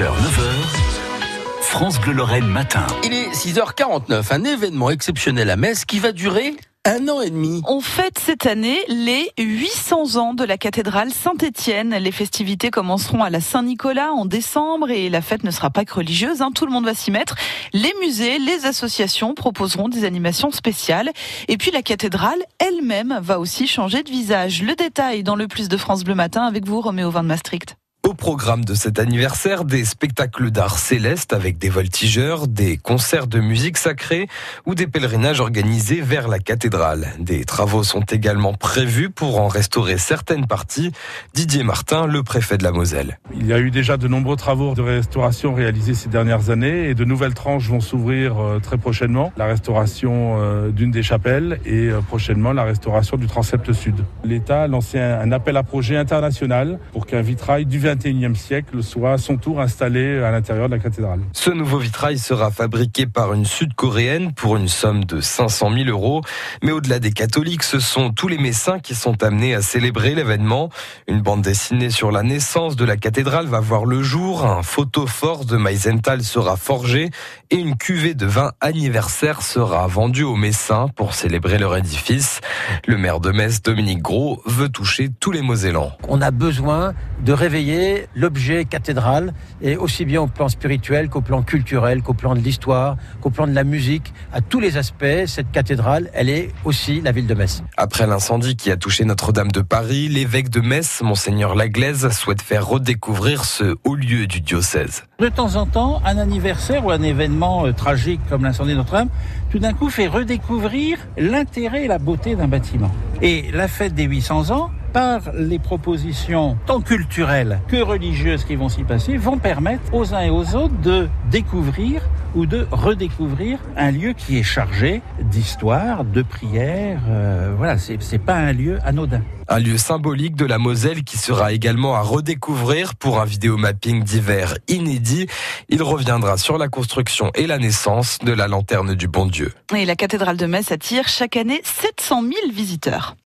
6h, 9h, France Bleu Lorraine matin. Il est 6h49, un événement exceptionnel à Metz qui va durer un an et demi. On fête cette année les 800 ans de la cathédrale Saint-Étienne. Les festivités commenceront à la Saint-Nicolas en décembre et la fête ne sera pas que religieuse, hein. tout le monde va s'y mettre. Les musées, les associations proposeront des animations spéciales et puis la cathédrale elle-même va aussi changer de visage. Le détail dans le Plus de France Bleu Matin avec vous, Roméo Van Maastricht. Programme de cet anniversaire, des spectacles d'art céleste avec des voltigeurs, des concerts de musique sacrée ou des pèlerinages organisés vers la cathédrale. Des travaux sont également prévus pour en restaurer certaines parties. Didier Martin, le préfet de la Moselle. Il y a eu déjà de nombreux travaux de restauration réalisés ces dernières années et de nouvelles tranches vont s'ouvrir euh, très prochainement. La restauration euh, d'une des chapelles et euh, prochainement la restauration du transept sud. L'État a lancé un appel à projet international pour qu'un vitrail du 21e siècle soit à son tour installé à l'intérieur de la cathédrale. Ce nouveau vitrail sera fabriqué par une sud-coréenne pour une somme de 500 000 euros. Mais au-delà des catholiques, ce sont tous les messins qui sont amenés à célébrer l'événement. Une bande dessinée sur la naissance de la cathédrale va voir le jour. Un photophore de Meisenthal sera forgé et une cuvée de vin anniversaire sera vendue aux messins pour célébrer leur édifice. Le maire de Metz, Dominique Gros, veut toucher tous les Mosellans. On a besoin de réveiller l'objet cathédrale, et aussi bien au plan spirituel qu'au plan culturel, qu'au plan de l'histoire, qu'au plan de la musique, à tous les aspects, cette cathédrale, elle est aussi la ville de Metz. Après l'incendie qui a touché Notre-Dame de Paris, l'évêque de Metz, Monseigneur Laglaise, souhaite faire redécouvrir ce haut lieu du diocèse. De temps en temps, un anniversaire ou un événement euh, tragique comme l'incendie de Notre-Dame, tout d'un coup fait redécouvrir l'intérêt et la beauté d'un bâtiment. Et la fête des 800 ans, par les propositions tant culturelles que religieuses qui vont s'y passer, vont permettre aux uns et aux autres de découvrir ou de redécouvrir un lieu qui est chargé d'histoire, de prière. Euh, voilà, c'est pas un lieu anodin. Un lieu symbolique de la Moselle qui sera également à redécouvrir pour un vidéomapping d'hiver inédit. Il reviendra sur la construction et la naissance de la lanterne du bon Dieu. Et la cathédrale de Metz attire chaque année 700 000 visiteurs.